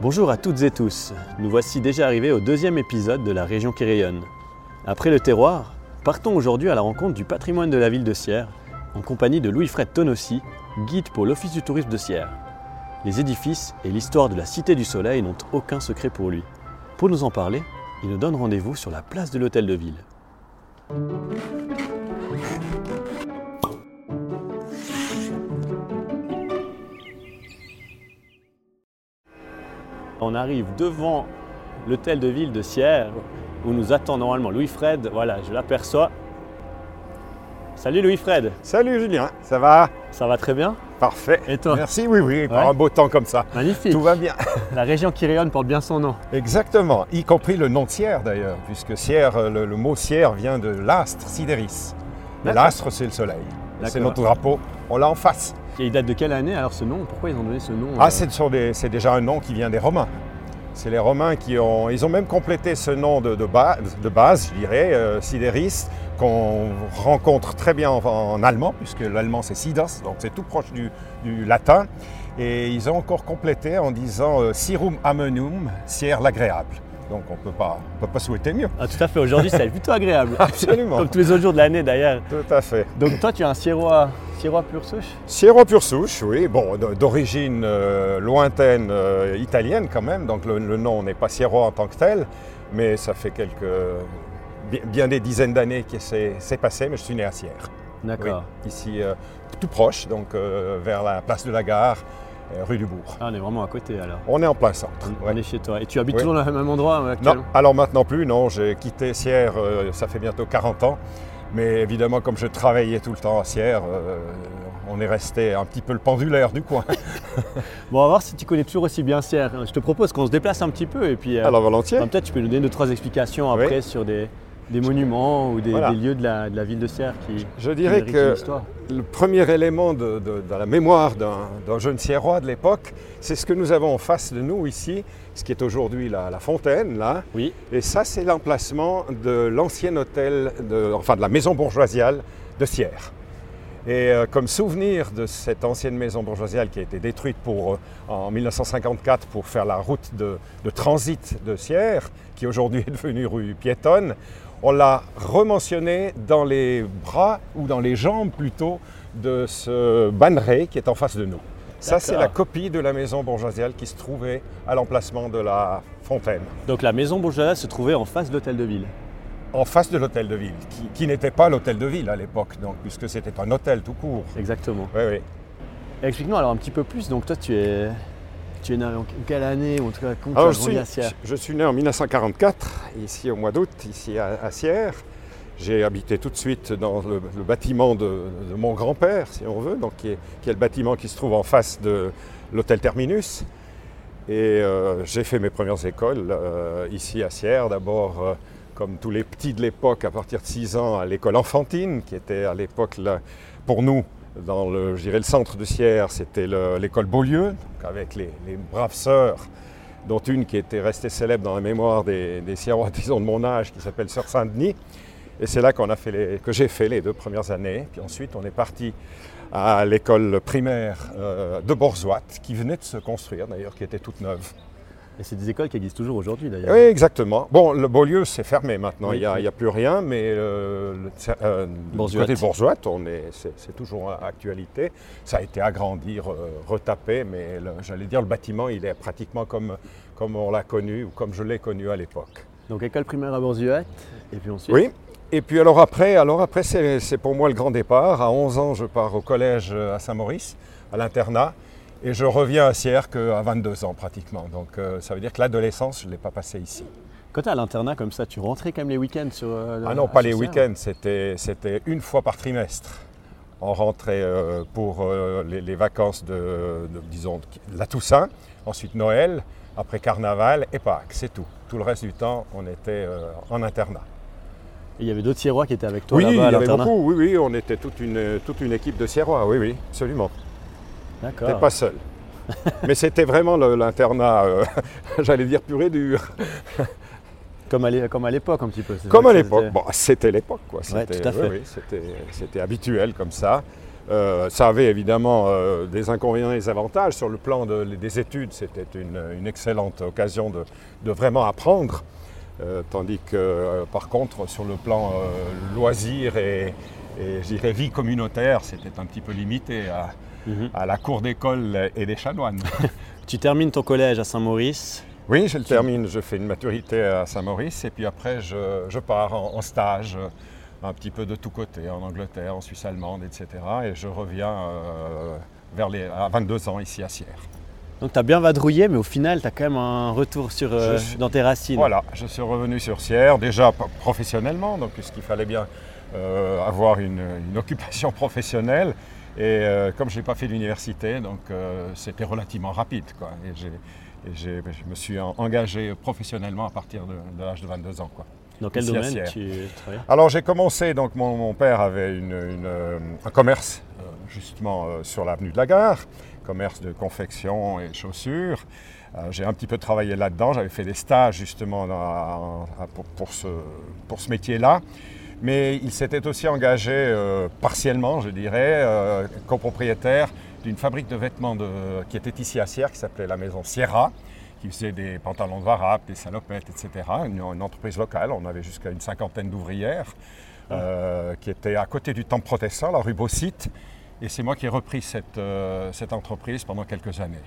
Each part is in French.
Bonjour à toutes et tous, nous voici déjà arrivés au deuxième épisode de la région qui. Après le terroir, partons aujourd'hui à la rencontre du patrimoine de la ville de Sierre, en compagnie de Louis-Fred Tonossi, guide pour l'Office du tourisme de Sierre. Les édifices et l'histoire de la Cité du Soleil n'ont aucun secret pour lui. Pour nous en parler, il nous donne rendez-vous sur la place de l'Hôtel de Ville. On arrive devant l'hôtel de ville de Sierre où nous attend normalement Louis-Fred. Voilà, je l'aperçois. Salut Louis-Fred, Salut Julien, ça va? Ça va très bien? Parfait. Et toi? Merci, oui, oui, Ouais. un beau temps comme ça. Magnifique. Tout va bien. La région qui rayonne porte bien son nom. Exactement, y compris le nom de Sierre d'ailleurs, puisque Sierre, le, le mot Sierre vient de l'astre sidéris. L'astre, c'est le soleil. C'est notre drapeau, on l'a en face. Et il date de quelle année alors ce nom? Pourquoi ils ont donné ce nom Ah, euh, c'est sur des- c'est déjà un nom qui vient des Romains. C'est les Romains qui ont. Ils ont même complété ce nom de, de base, de base, je dirais, euh, Sidéris, qu'on rencontre très bien en, en allemand, puisque l'allemand c'est Sidas, donc c'est tout proche du, du latin. Et ils ont encore complété en disant euh, Sirum amenum, Sierre l'agréable. Donc on peut pas, on peut pas souhaiter mieux. Ah tout à fait, aujourd'hui c'est plutôt agréable. Absolument. Comme tous les autres jours de l'année d'ailleurs. Tout à fait. Donc toi tu es un Sierrois, Sierrois pur souche Sierra pure souche, oui, bon, d'origine euh, lointaine euh, italienne quand même, donc le, le nom n'est pas Sierra en tant que tel, mais ça fait quelques, bien, bien des dizaines d'années que c'est passé, mais je suis né à Sierre, oui, D'accord. ici euh, tout proche, donc vers la place de la gare, rue du Bourg. Ah, on est vraiment à côté alors. On est en plein centre. On ouais. est chez toi. Et tu habites Oui. toujours dans le même endroit Non, alors maintenant plus, non, j'ai quitté Sierre, ça fait bientôt 40 ans, mais évidemment comme je travaillais tout le temps à Sierre, euh, on est resté un petit peu le pendulaire du coin. Bon, on va voir si tu connais toujours aussi bien Sierre. Je te propose qu'on se déplace un petit peu et puis euh, Alors volontiers. bah, peut-être tu peux nous donner deux trois explications après Oui. sur des, des monuments ou des, Voilà. des lieux de la, de la ville de Sierre qui Je dirais que le premier élément de, de- de la mémoire d'un d'un jeune Sierrois de l'époque, c'est ce que nous avons en face de nous ici, ce qui est aujourd'hui la, la fontaine, là. Oui, Et ça, c'est l'emplacement de l'ancien hôtel, de, enfin de la maison bourgeoisiale de Sierre. Et euh, comme souvenir de cette ancienne maison bourgeoisiale qui a été détruite pour, euh, en 1954 pour faire la route de, de transit de Sierre, qui aujourd'hui est devenue rue piétonne, on l'a rementionné dans les bras ou dans les jambes plutôt de ce banneret qui est en face de nous. Ça, c'est la copie de la maison bourgeoisiale qui se trouvait à l'emplacement de la fontaine. donc la maison bourgeoise se trouvait en face de l'hôtel de ville. en face de l'hôtel de ville, qui, qui n'était pas l'hôtel de ville à l'époque, donc puisque c'était un hôtel tout court. Exactement. Oui, oui. Explique-nous alors un petit peu plus. Donc toi tu es, tu es né en quelle année ou en tout cas quand tu Alors, as je suis, à Sierre je suis né en 1944, ici au mois d'août, ici à, à Sierre. J'ai habité tout de suite dans le, le bâtiment de, de mon grand-père, si on veut, donc qui est, qui est le bâtiment qui se trouve en face de l'hôtel Terminus. Et euh, j'ai fait mes premières écoles euh, ici à Sierre, d'abord euh, comme tous les petits de l'époque, à partir de 6 ans, à l'école enfantine, qui était à l'époque, pour nous, dans le, le centre de Sierre, c'était le- l'école Beaulieu, avec les, braves sœurs, dont une qui était restée célèbre dans la mémoire des, des Sierrois, disons, de mon âge, qui s'appelle Sœur Saint-Denis. Et c'est là qu'on a fait les- que j'ai fait les deux premières années. Puis ensuite, on est parti à l'école primaire euh, de Borzouat, qui venait de se construire d'ailleurs, qui était toute neuve. Et c'est des écoles qui existent toujours aujourd'hui d'ailleurs. Oui, exactement. Bon, le Beaulieu, c'est fermé maintenant, Oui, il n'y a, a plus rien, mais euh, le, euh, du côté de est, c'est, toujours à actualité. Ça a été agrandi, re- retapé, mais j'allais dire, le bâtiment, il est pratiquement comme, comme on l'a connu, ou comme je l'ai connu à l'époque. Donc école primaire à Bourzuette et puis ensuite? Oui. Et puis alors après, alors après c'est, c'est pour moi le grand départ. À 11 ans, je pars au collège euh, à Saint-Maurice, à l'internat, et je reviens à Sierre qu'à 22 ans pratiquement. Donc euh, ça veut dire que l'adolescence, je ne l'ai pas passée ici. Quand tu à l'internat comme ça, tu rentrais quand même les week-ends sur. euh, Ah non, pas les week-ends, c'était, c'était une fois par trimestre. On rentrait euh, pour euh, les, les vacances de, de, disons, la Toussaint, ensuite Noël, après Carnaval et Pâques, c'est tout. Tout le reste du temps, on était en internat. Et il y avait d'autres Sierrois qui étaient avec toi Oui, il y là-bas à avait l'internat. beaucoup, oui, oui, on était toute une, toute une équipe de Sierrois, oui, oui, absolument. D'accord. T'es pas seul. Mais c'était vraiment l'internat, euh, j'allais dire pur et dur. Comme à l'époque un petit peu. Comme à que l'époque. c'était. Bon, c'était l'époque, quoi. Ouais, C'était, tout à fait. oui, oui, habituel comme ça. Euh, ça avait évidemment euh, des inconvénients et des avantages. Sur le plan de- des études, c'était une, une excellente occasion de, de vraiment apprendre. Euh, tandis que, par contre, sur le plan euh, loisir et, et, je dirais vie communautaire, c'était un petit peu limité à, Mhm. à la cour d'école et des chanoines. Tu termines ton collège à Saint-Maurice. Oui, je le termine, je fais une maturité à Saint-Maurice et puis après je, je pars en, en stage euh, un petit peu de tous côtés, en Angleterre, en Suisse allemande, etc. Et je reviens euh, vers les, à 22 ans ici à Sierre. Donc tu as bien vadrouillé, mais au final, tu as quand même un retour sur, euh, suis- dans tes racines. Voilà, je suis revenu sur Sierre, déjà professionnellement, donc puisqu'il fallait bien euh, avoir une, une occupation professionnelle. Et euh, comme je n'ai pas fait d'université, donc euh, c'était relativement rapide. Quoi. Et, je me suis en- engagé professionnellement à partir de, de l'âge de 22 ans. Quoi. Dans quel Ici domaine tu travailles? Alors j'ai commencé, donc mon, mon père avait une- une, euh, un commerce justement euh, sur l'avenue de la gare, commerce de confection et chaussures. Euh, j'ai un petit peu travaillé là-dedans, j'avais fait des stages justement dans- à- pour, pour ce, pour ce métier-là. Mais il s'était aussi engagé euh, partiellement, je dirais, euh, copropriétaire d'une fabrique de vêtements de- qui était ici à Sierre, qui s'appelait la maison Sierra, qui faisait des pantalons de varap, des salopettes, etc. Une, une entreprise locale, on avait jusqu'à une cinquantaine d'ouvrières, euh, qui était à côté du temple protestant, la rue Beausite. Et c'est moi qui ai repris cette, cette entreprise pendant quelques années.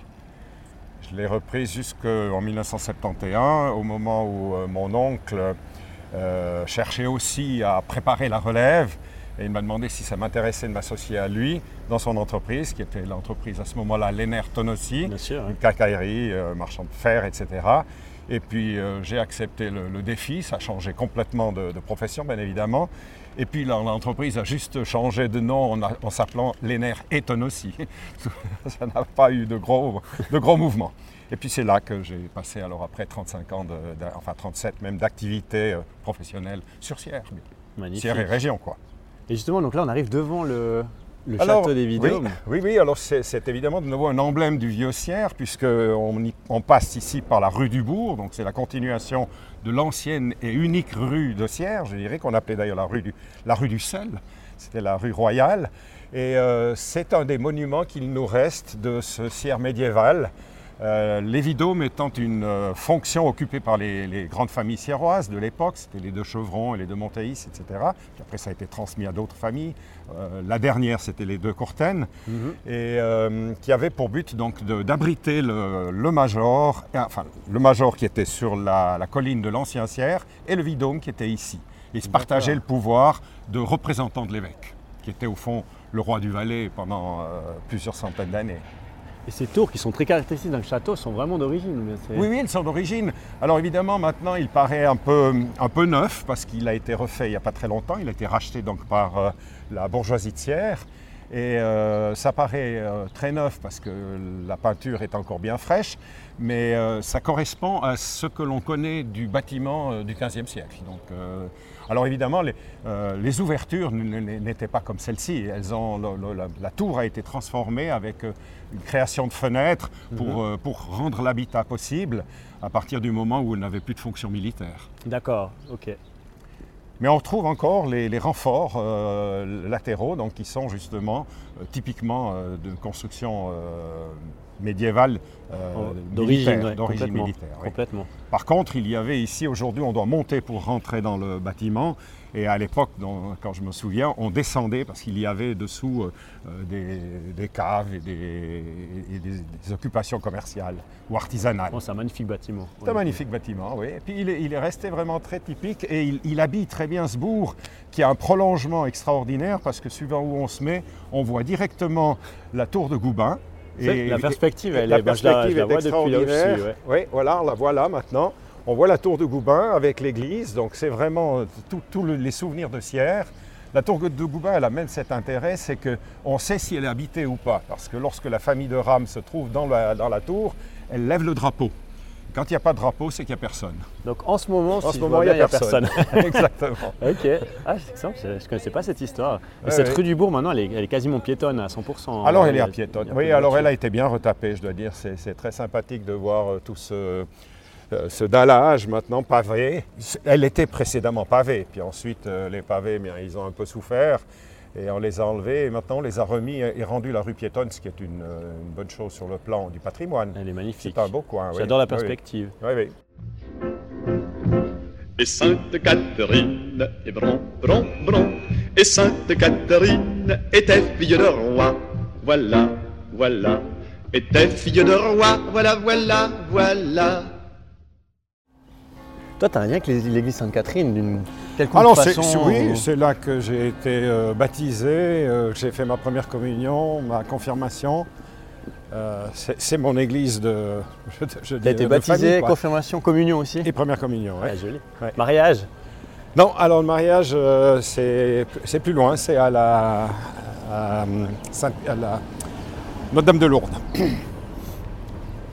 Je l'ai reprise jusqu'en 1971, au moment où mon oncle euh, cherchait aussi à préparer la relève. Et il m'a demandé si ça m'intéressait de m'associer à lui dans son entreprise, qui était l'entreprise à ce moment-là, Léner Tonossi une quincaillerie, euh, marchand de fer, etc. Et puis euh, j'ai accepté le, le défi, ça a changé complètement de, de profession bien évidemment. Et puis l'entreprise a juste changé de nom en, s'appelant Léner Eton aussi. ça n'a pas eu de gros, de gros mouvements. Et puis c'est là que j'ai passé alors après 35 ans, de, de- enfin 37 même, d'activité euh, professionnelle sur Sierre. Magnifique. Sierre et région quoi. Et justement, donc là, on arrive devant le, le Alors, château des Vidômes. Oui, oui, oui, alors c'est c'est évidemment de nouveau un emblème du vieux Sierre, puisqu'on on passe ici par la rue du Bourg, donc c'est la continuation de l'ancienne et unique rue de Sierre, je dirais, qu'on appelait d'ailleurs la rue du, la rue du sel, c'était la rue royale. Et euh, c'est un des monuments qu'il nous reste de ce Sierre médiéval. Euh, les Vidômes étant une euh, fonction occupée par les, les grandes familles sierroises de l'époque, c'était les deux Chevrons et les deux Montéis, etc. Puis après, ça a été transmis à d'autres familles. Euh, la dernière, c'était les deux Courtaines, Mhm. et qui avait pour but donc d'abriter le, le Major, et, enfin le Major qui était sur la, la colline de l'Ancien Sierre, et le Vidôme qui était ici. Et se partageaient le pouvoir de représentant de l'évêque, qui était au fond le roi du Valais pendant plusieurs centaines d'années. Et ces tours qui sont très caractéristiques dans le château sont vraiment d'origine. Oui, oui, ils sont d'origine. Alors évidemment, maintenant, il paraît un peu, un peu neuf parce qu'il a été refait il n'y a pas très longtemps. Il a été racheté donc par euh, la bourgeoisie Sierre. Et euh, ça paraît euh, très neuf parce que la peinture est encore bien fraîche, mais euh, ça correspond à ce que l'on connaît du bâtiment du XVe siècle. Donc, alors évidemment, les, les ouvertures n'étaient pas comme celle-ci. Elles ont, la, la tour a été transformée avec une création de fenêtres pour, euh, pour rendre l'habitat possible à partir du moment où elle n'avait plus de fonction militaire. D'accord, ok. Mais on retrouve encore les, les renforts euh, latéraux, donc qui sont justement euh, typiquement euh, de construction médiévale D'origine, militaire, ouais, d'origine complètement. militaire. oui. complètement. Par contre, il y avait ici, aujourd'hui, on doit monter pour rentrer dans le bâtiment. Et à l'époque, quand je me souviens, on descendait parce qu'il y avait dessous euh, euh, des, des caves et, des, et des- des occupations commerciales ou artisanales. Bon, c'est un magnifique bâtiment. C'est un magnifique bâtiment, oui. Et puis il est, il est resté vraiment très typique et il, il habille très bien ce bourg qui a un prolongement extraordinaire parce que suivant où on se met, on voit directement la tour de Goubin. C'est- la perspective, elle la est- ben, je la- perspective je la est vois depuis là je extraordinaire. Oui, voilà, on la voit là maintenant. On voit la tour de Goubin avec l'église, donc c'est vraiment tous les souvenirs de Sierre. La tour de Goubin, elle amène cet intérêt, c'est qu'on sait si elle est habitée ou pas. Parce que lorsque la famille de Ram se trouve dans la, dans la tour, elle lève le drapeau. Quand il n'y a pas de drapeau, c'est qu'il n'y a personne. Donc en ce moment, En si ce moment, il n'y a personne. Exactement. ok. Ah, c'est je ne connaissais pas cette histoire. Et Ouais, cette ouais. rue du Bourg, maintenant, elle est, elle est quasiment piétonne à 100%. Alors elle est à piétonne. Oui, alors elle a été bien retapée, je dois dire. C'est très sympathique de voir euh, tout ce, euh, ce dallage maintenant pavé. Elle était précédemment pavée, puis ensuite euh, les pavés, eh bien, ils ont un peu souffert. Et on les a enlevés et maintenant on les a remis et rendu la rue piétonne, ce qui est une, euh, une bonne chose sur le plan du patrimoine. Elle est magnifique. C'est un beau coin. J'adore la Oui, perspective. Oui, oui. Et Sainte Catherine est bron, bron, bron. Et Sainte Catherine était fille de roi. Voilà, voilà. Était fille de roi. Voilà, voilà, voilà. Toi, tu as un lien avec l'église Sainte-Catherine d'une quelconque Alors, façon oui, ou- c'est là que j'ai été euh, baptisé, euh, j'ai fait ma première communion, ma confirmation. Euh, c'est, mon église de. Je, je T'as dis, été de baptisé, famille, confirmation, communion aussi Et première communion, ouais. Ouais, joli. Ouais. Mariage Non, alors le mariage, c'est, c'est plus loin, c'est à la. à la Notre-Dame de Lourdes,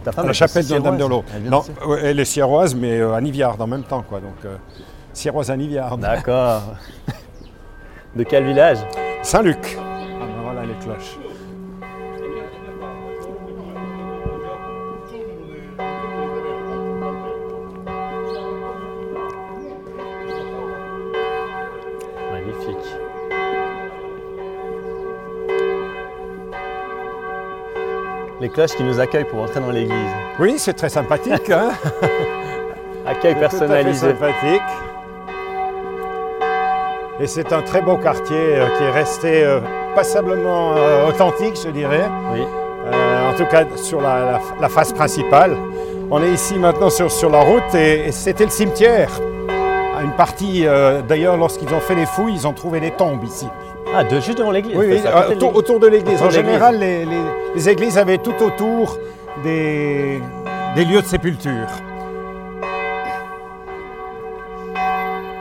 Ta femme à la chapelle de Notre-Dame de vient Non, elle est sierroise, mais euh, à Niviard en même temps, quoi. Donc, euh, sierroise à Niviard. D'accord. De quel village? Saint-Luc. Ah ben voilà les cloches. Les cloches qui nous accueillent pour entrer dans l'église. Oui, c'est très sympathique. Hein? Accueil C'est tout à fait personnalisé. sympathique. Et c'est un très beau quartier euh, qui est resté euh, passablement euh, authentique, je dirais. Oui. Euh, en tout cas, sur la, la- la face principale. On est ici maintenant sur, sur la route et, et c'était le cimetière. Une partie, euh, d'ailleurs, lorsqu'ils ont fait les fouilles, ils ont trouvé des tombes ici. Ah, de, juste devant l'église Oui, oui, euh, autour, de l'église. En général, les, les- les églises avaient tout autour des, des lieux de sépulture.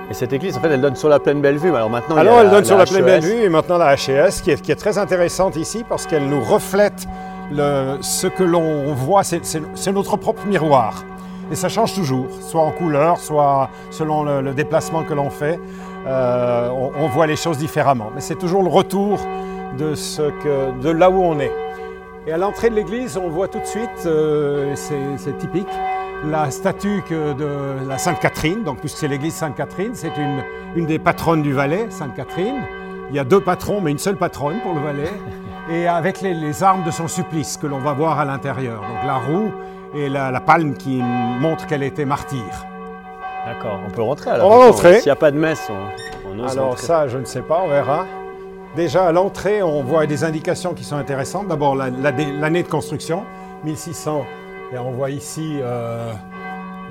Et cette église, en fait, elle donne sur la plaine Bellevue. Alors maintenant, il y a Alors, elle donne sur la plaine Bellevue et maintenant la HES, qui est, qui est très intéressante ici parce qu'elle nous reflète le- ce que l'on voit, c'est- notre propre miroir. Et ça change toujours, soit en couleur, soit selon le, le déplacement que l'on fait. Euh, on, voit les choses différemment. Mais c'est toujours le retour de, ce que, de là où on est. Et à l'entrée de l'église, on voit tout de suite, euh, c'est typique, la statue de la Sainte Catherine. Donc, puisque c'est l'église Sainte Catherine, c'est une, une des patronnes du Valais, Sainte Catherine. Il y a deux patrons, mais une seule patronne pour le Valais. Et avec les, les armes de son supplice que l'on va voir à l'intérieur. Donc, la roue et la, la palme qui montre qu'elle était martyre. D'accord, on peut rentrer alors. On va rentrer. S'il n'y a pas de messe, on, on ose Alors rentrer. ça, je ne sais pas, on verra. Déjà à l'entrée, on voit des indications qui sont intéressantes. D'abord la- la- l'année de construction, 1600. Et on voit ici euh,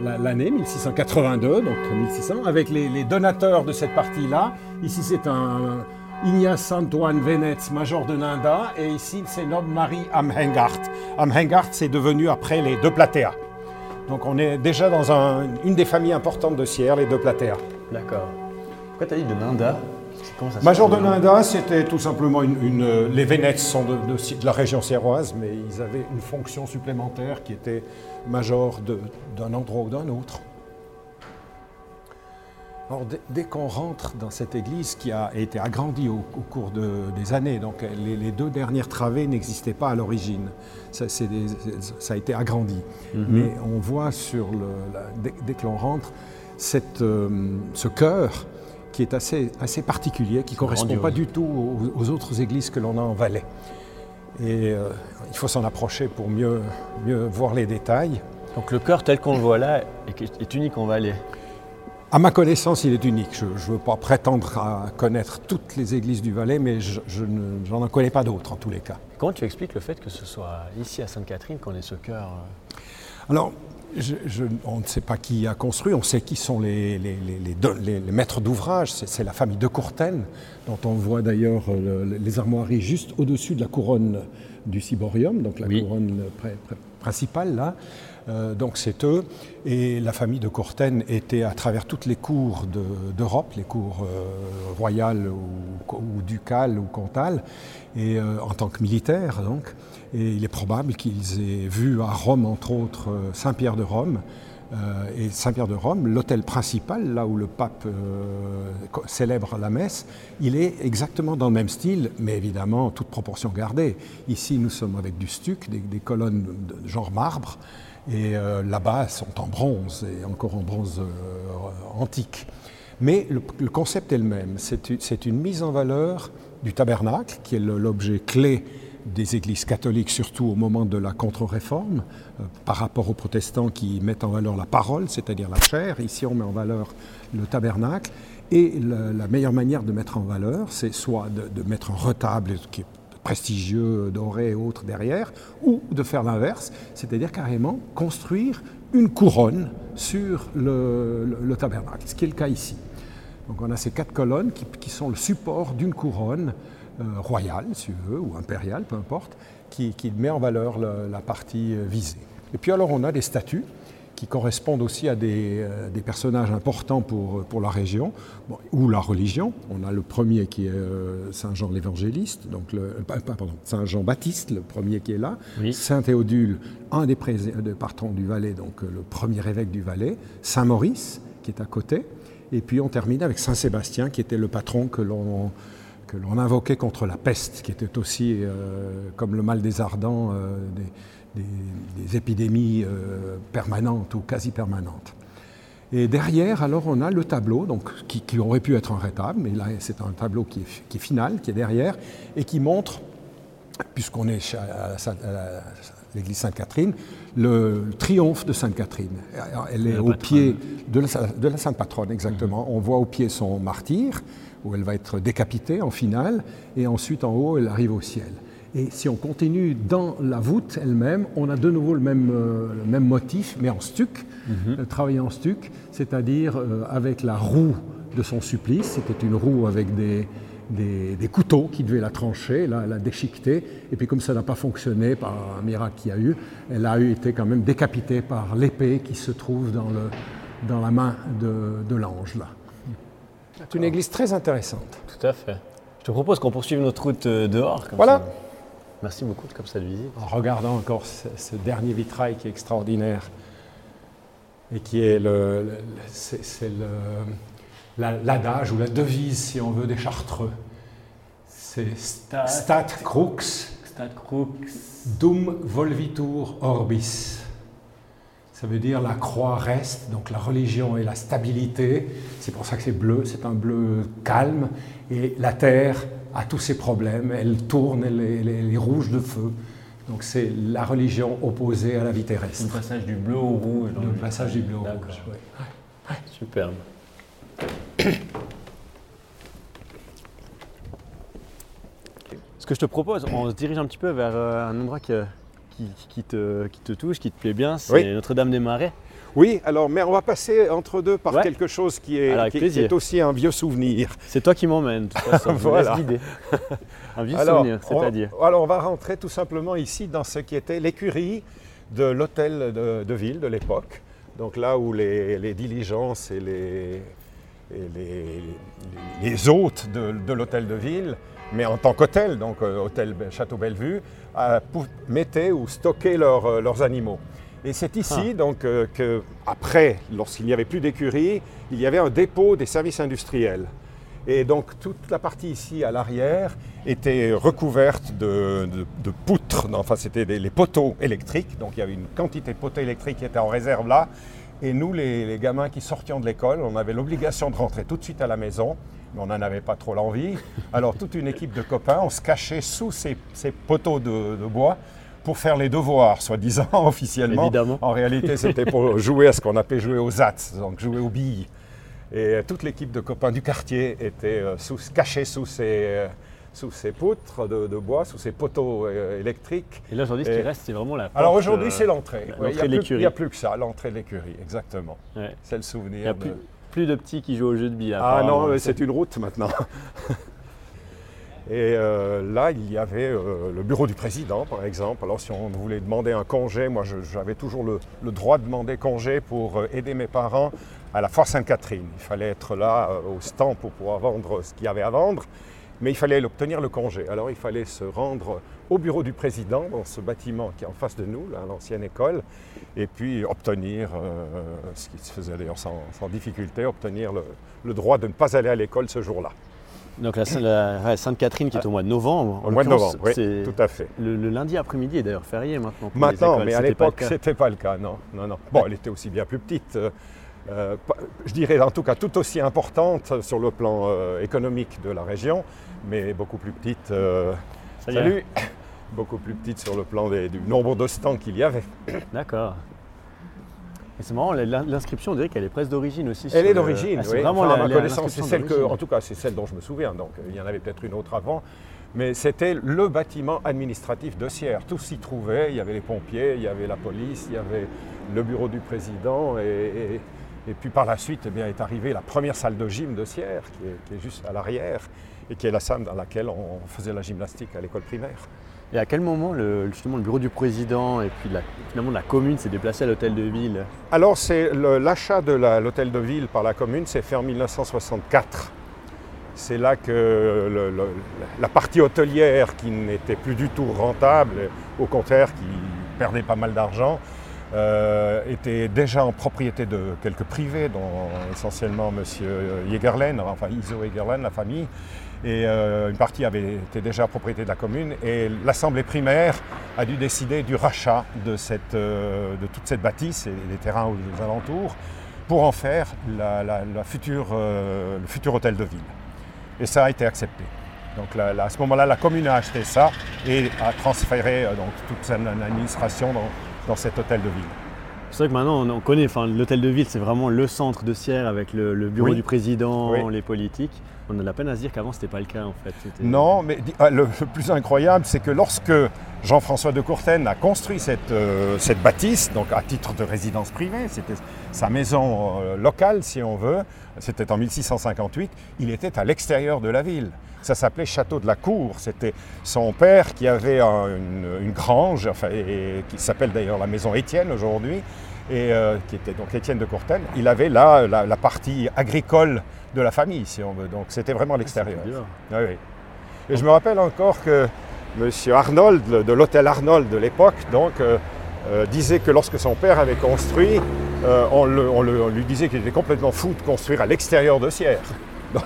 la- l'année 1682, donc 1600, avec les, les donateurs de cette partie-là. Ici, c'est un Ignace Antoine Venetz, major de Ninda, et ici, c'est notre Marie Amhengart. Amhengart, c'est devenu après les deux Platéas. Donc on est déjà dans un- une des familles importantes de Sierre, les deux Platéas. D'accord. Pourquoi t'as dit de Ninda? Ça Major de Ninda, c'était tout simplement une. une- les Vénètes sont de, de- de la région sierroise, mais ils avaient une fonction supplémentaire qui était major de- d'un endroit ou d'un autre. Dès, qu'on rentre dans cette église qui a été agrandie au, au cours de- des années, donc les, les deux dernières travées n'existaient pas à l'origine, ça, c'est des- ça a été agrandi. Mais on voit sur le, la- dès, dès que l'on rentre cette, euh, ce chœur qui est assez, assez particulier, qui ne correspond grandiose. pas du tout aux, aux autres églises que l'on a en Valais. Et euh, il faut s'en approcher pour mieux, mieux voir les détails. Donc le cœur tel qu'on le voit là est, est unique en Valais. À ma connaissance, il est unique. Je ne veux pas prétendre à connaître toutes les églises du Valais, mais je, je ne- j'en en connais pas d'autres en tous les cas. Comment tu expliques le fait que ce soit ici à Sainte-Catherine qu'on ait ce cœur euh, Alors, je- je- on ne sait pas qui a construit, on sait qui sont les, maîtres d'ouvrage. C'est, la famille de Courtaine, dont on voit d'ailleurs euh, le- les armoiries juste au-dessus de la couronne du ciborium, donc la Oui. couronne pr- principale là. Euh, donc c'est eux. Et la famille de Courtaine était à travers toutes les cours de- d'Europe, les cours euh, royales ou, ducales ou comtales, et euh, en tant que militaires donc. Et il est probable qu'ils aient vu à Rome, entre autres, Saint-Pierre de Rome. Et Saint-Pierre de Rome, l'hôtel principal, là où le pape célèbre la messe, il est exactement dans le même style, mais évidemment, toute proportion gardée. Ici, nous sommes avec du stuc, des colonnes de genre marbre, et euh, là-bas, elles sont en bronze, et encore en bronze euh, antique. Mais le, concept est le même. C'est une, mise en valeur du tabernacle, qui est l'objet clé des églises catholiques, surtout au moment de la contre-réforme, euh, par rapport aux protestants qui mettent en valeur la parole, c'est-à-dire la chair. Ici, on met en valeur le tabernacle. Et la, meilleure manière de mettre en valeur, c'est soit de, mettre un retable qui est prestigieux, doré et autres derrière, ou de faire l'inverse, c'est-à-dire carrément construire une couronne sur le, le- le tabernacle, ce qui est le cas ici. Donc on a ces quatre colonnes qui, qui sont le support d'une couronne euh, royale, si tu veux, ou impériale, peu importe, qui, qui met en valeur le- la partie euh, visée. Et puis alors on a des statues qui correspondent aussi à des, euh, des personnages importants pour, pour la région bon, ou la religion. On a le premier qui est euh, Saint Jean l'évangéliste, donc le, euh, pardon, Saint Jean Baptiste, le premier qui est là, Oui. Saint Théodule, un des, des patrons du Valais, donc euh, le premier évêque du Valais, Saint Maurice qui est à côté, et puis on termine avec Saint Sébastien qui était le patron que l'on que l'on invoquait contre la peste, qui était aussi, euh, comme le mal des ardents, euh, des, des- des épidémies euh, permanentes ou quasi permanentes. Et derrière, alors, on a le tableau, donc, qui, qui aurait pu être un rétable, mais là, c'est un tableau qui est, qui est final, qui est derrière, et qui montre, puisqu'on est à l'église Sainte-Catherine, le, le triomphe de Sainte-Catherine. Elle est La au patronne. pied de la, de la Sainte Patronne, exactement. On voit au pied son martyr, où elle va être décapitée en finale, et ensuite en haut, elle arrive au ciel. Et si on continue dans la voûte elle-même, on a de nouveau le même, euh, le même motif, mais en stuc, euh, travaillé en stuc, c'est-à-dire euh, avec la roue de son supplice. C'était une roue avec des, des, des couteaux qui devaient la trancher, la, la déchiqueter. Et puis comme ça n'a pas fonctionné par un miracle qu'il y a eu, elle a eu été quand même décapitée par l'épée qui se trouve dans, le, dans la main de, de l'ange. là. C'est une église très intéressante. Tout à fait. Je te propose qu'on poursuive notre route dehors. comme Voilà. ça. Merci beaucoup comme cette visite. en regardant encore ce, ce dernier vitrail qui est extraordinaire et qui est le, le- le- c'est, c'est le- la- l'adage ou la devise, si on veut, des Chartreux. C'est Stat- Stat crux Crux. dum volvitur orbis. Ça veut dire la croix reste, donc la religion et la stabilité. C'est pour ça que c'est bleu, c'est un bleu calme. Et la terre a tous ses problèmes, elle tourne, elle est, elle est- elle est rouge de feu. Donc c'est la religion opposée à la vie Le terrestre. passage du bleu au rouge. dans Le passage du bleu au rouge. ouais. Superbe. Ce que je te propose, on se dirige un petit peu vers euh, un endroit qui, qui- qui te, qui te touche, qui te plaît bien, c'est Oui. Notre-Dame des Marais. Oui, alors, mais on va passer entre deux par Ouais. quelque chose qui est, Alors, avec qui- qui est plaisir. aussi un vieux souvenir. C'est toi qui m'emmène, de toute façon, Voilà. Un vieux Alors, souvenir, c'est-à-dire. Alors, on va rentrer tout simplement ici dans ce qui était l'écurie de l'hôtel de, de ville de l'époque. Donc là où les, les diligences et les, et les, les hôtes de, de l'hôtel de ville, mais en tant qu'hôtel, donc euh, hôtel Château Bellevue, euh, mettaient ou stockaient leurs, euh, leurs animaux. Et c'est ici donc euh, que, après, lorsqu'il n'y avait plus d'écurie, il y avait un dépôt des services industriels. Et donc toute la partie ici à l'arrière était recouverte de, de- de poutres, Non, enfin c'était les poteaux électriques, donc il y avait une quantité de poteaux électriques qui étaient en réserve là. Et nous, les, les gamins qui sortions de l'école, on avait l'obligation de rentrer tout de suite à la maison, mais on n'en avait pas trop l'envie. Alors toute une équipe de copains, on se cachait sous ces, ces poteaux de, de bois pour faire les devoirs, soi-disant officiellement. Évidemment. En réalité, c'était pour jouer à ce qu'on appelait jouer aux ats, donc jouer aux billes. Et euh, toute l'équipe de copains du quartier était euh, sous- cachée sous ces, euh, sous ces poutres de, de bois, sous ces poteaux électriques. Et là, aujourd'hui, ce qui reste, c'est vraiment la porte. Alors aujourd'hui, euh, c'est l'entrée. l'entrée Ouais, il a. Il n'y a plus que ça, l'entrée de l'écurie, exactement. ouais. C'est le Il souvenir. n'y a de- plus, plus de petits qui jouent au jeu de billes. Ah non, c'est une route maintenant. Et euh, là, il y avait euh, le bureau du président, par exemple. Alors, si on voulait demander un congé, moi, j'avais toujours le, droit de demander congé pour euh, aider mes parents à la Foire Sainte-Catherine. Il fallait être là au stand pour pouvoir vendre ce qu'il y avait à vendre, mais il fallait obtenir le congé. Alors, il fallait se rendre au bureau du président, dans ce bâtiment qui est en face de nous, l'ancienne école, et puis obtenir, ce qui se faisait d'ailleurs sans, difficulté, obtenir le droit de ne pas aller à l'école ce jour-là. Donc la, Sainte-Catherine qui est au mois de novembre. Au mois de novembre, oui, tout à fait. Le, le lundi après-midi est d'ailleurs férié maintenant. pour les Maintenant, écoles, mais à l'époque, cas. c'était pas le cas, non, non, non. Bon, elle était aussi bien plus petite. euh, euh, je dirais en tout cas tout aussi importante sur le plan euh, économique de la région, mais beaucoup plus petite. euh, salut Beaucoup plus petite sur le plan des- du nombre de stands qu'il y avait. D'accord. Et c'est marrant, l'in- l'inscription, on dirait qu'elle est presque d'origine aussi. Elle est d'origine, Ah, oui. vraiment Enfin, la, à ma la- connaissance, c'est celle que, en tout cas, c'est celle dont je me souviens. Donc, euh, il y en avait peut-être une autre avant, mais c'était le bâtiment administratif de Sierre. Tout s'y trouvait. Il y avait les pompiers, il y avait la police, il y avait le bureau du président, et, et- et puis par la suite, eh bien, est arrivée la première salle de gym de Sierre, qui est, qui est juste à l'arrière, et qui est la salle dans laquelle on faisait la gymnastique à l'école primaire. Et à quel moment le, justement le bureau du président et puis la, finalement la commune s'est déplacé à l'hôtel de ville Alors, c'est l'achat de l'hôtel de ville par la commune s'est fait en 1964. C'est là que la partie hôtelière, qui n'était plus du tout rentable, au contraire, qui perdait pas mal d'argent, euh, était déjà en propriété de quelques privés, dont essentiellement M. Jägerlen, enfin Iso Jägerlen, la famille. Et euh, une partie avait été déjà propriété de la commune. Et l'Assemblée primaire a dû décider du rachat de, euh, toute cette bâtisse et des terrains aux alentours pour en faire euh, le futur hôtel de ville. Et ça a été accepté. Donc à ce moment-là, la commune a acheté ça et a transféré toute son administration dans cet hôtel de ville. C'est vrai que maintenant on, on connaît, enfin, l'hôtel de ville c'est vraiment le centre de Sierre avec le, le bureau Oui. du président, Oui. les politiques. On a de la peine à se dire qu'avant c'était pas le cas en fait. Non, mais ah, le, plus incroyable, c'est que lorsque Jean-François de Courten a construit cette, euh, cette bâtisse, donc à titre de résidence privée, c'était sa maison euh, locale, si on veut, c'était en 1658, il était à l'extérieur de la ville. Ça s'appelait Château de la Cour. C'était son père qui avait un- une, une grange, enfin, et, et qui s'appelle d'ailleurs la maison Étienne aujourd'hui, et euh, qui était donc Étienne de Courten. Il avait là la, la partie agricole de la famille, si on veut. Donc c'était vraiment l'extérieur. Oui, oui. Et je me rappelle encore que M. Arnold, de l'hôtel Arnold de l'époque, donc, euh, euh, disait que lorsque son père avait construit, euh, on, le- on le- on lui disait qu'il était complètement fou de construire à l'extérieur de Sierre. Donc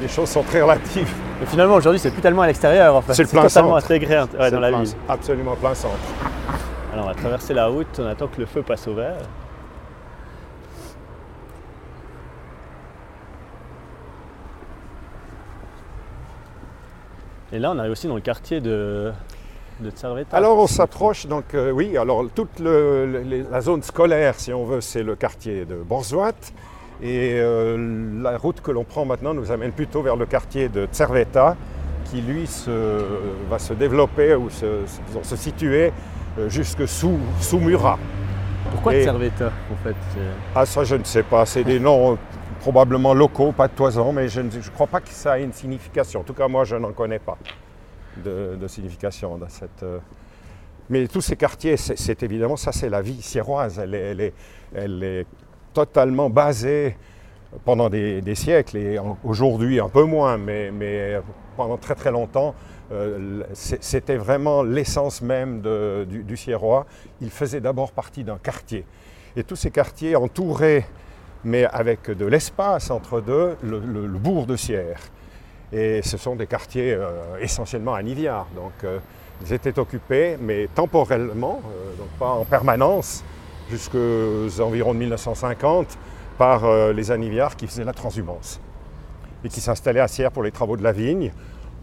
les choses sont très relatives. Mais finalement aujourd'hui c'est plus tellement à l'extérieur en fait. C'est le plein totalement centre. intégré ouais, dans la plein- ville. Absolument plein centre. Alors on va traverser la route, on attend que le feu passe au vert. Et là on arrive aussi dans le quartier de, de Tserveta. Alors on s'approche, donc euh, oui, alors toute le- le- les- la zone scolaire, si on veut, c'est le quartier de Borzouat. Et euh, la route que l'on prend maintenant nous amène plutôt vers le quartier de Tserveta, qui lui se- va se développer ou se, disons, se situer euh, jusque sous, sous Murat. Pourquoi et- Tserveta en fait Ah ça je ne sais pas, c'est des noms euh, probablement locaux, pas de toison, mais je ne je crois pas que ça ait une signification. En tout cas moi je n'en connais pas de, de signification dans cette... euh, Mais tous ces quartiers, c'est c'est évidemment, ça c'est la vie sierroise, elle est, elle est- elle est totalement basée pendant des, siècles et aujourd'hui un peu moins, mais, mais pendant très très longtemps, euh, c'était vraiment l'essence même du, du Sierrois. Il faisait d'abord partie d'un quartier. Et tous ces quartiers entouraient, mais avec de l'espace entre deux, le, bourg de Sierre. Et ce sont des quartiers euh, essentiellement aniviards. Donc euh, ils étaient occupés, mais temporellement, euh, donc pas en permanence, jusqu'aux environs de 1950, par euh, les aniviards qui faisaient la transhumance et qui s'installaient à Sierre pour les travaux de la vigne.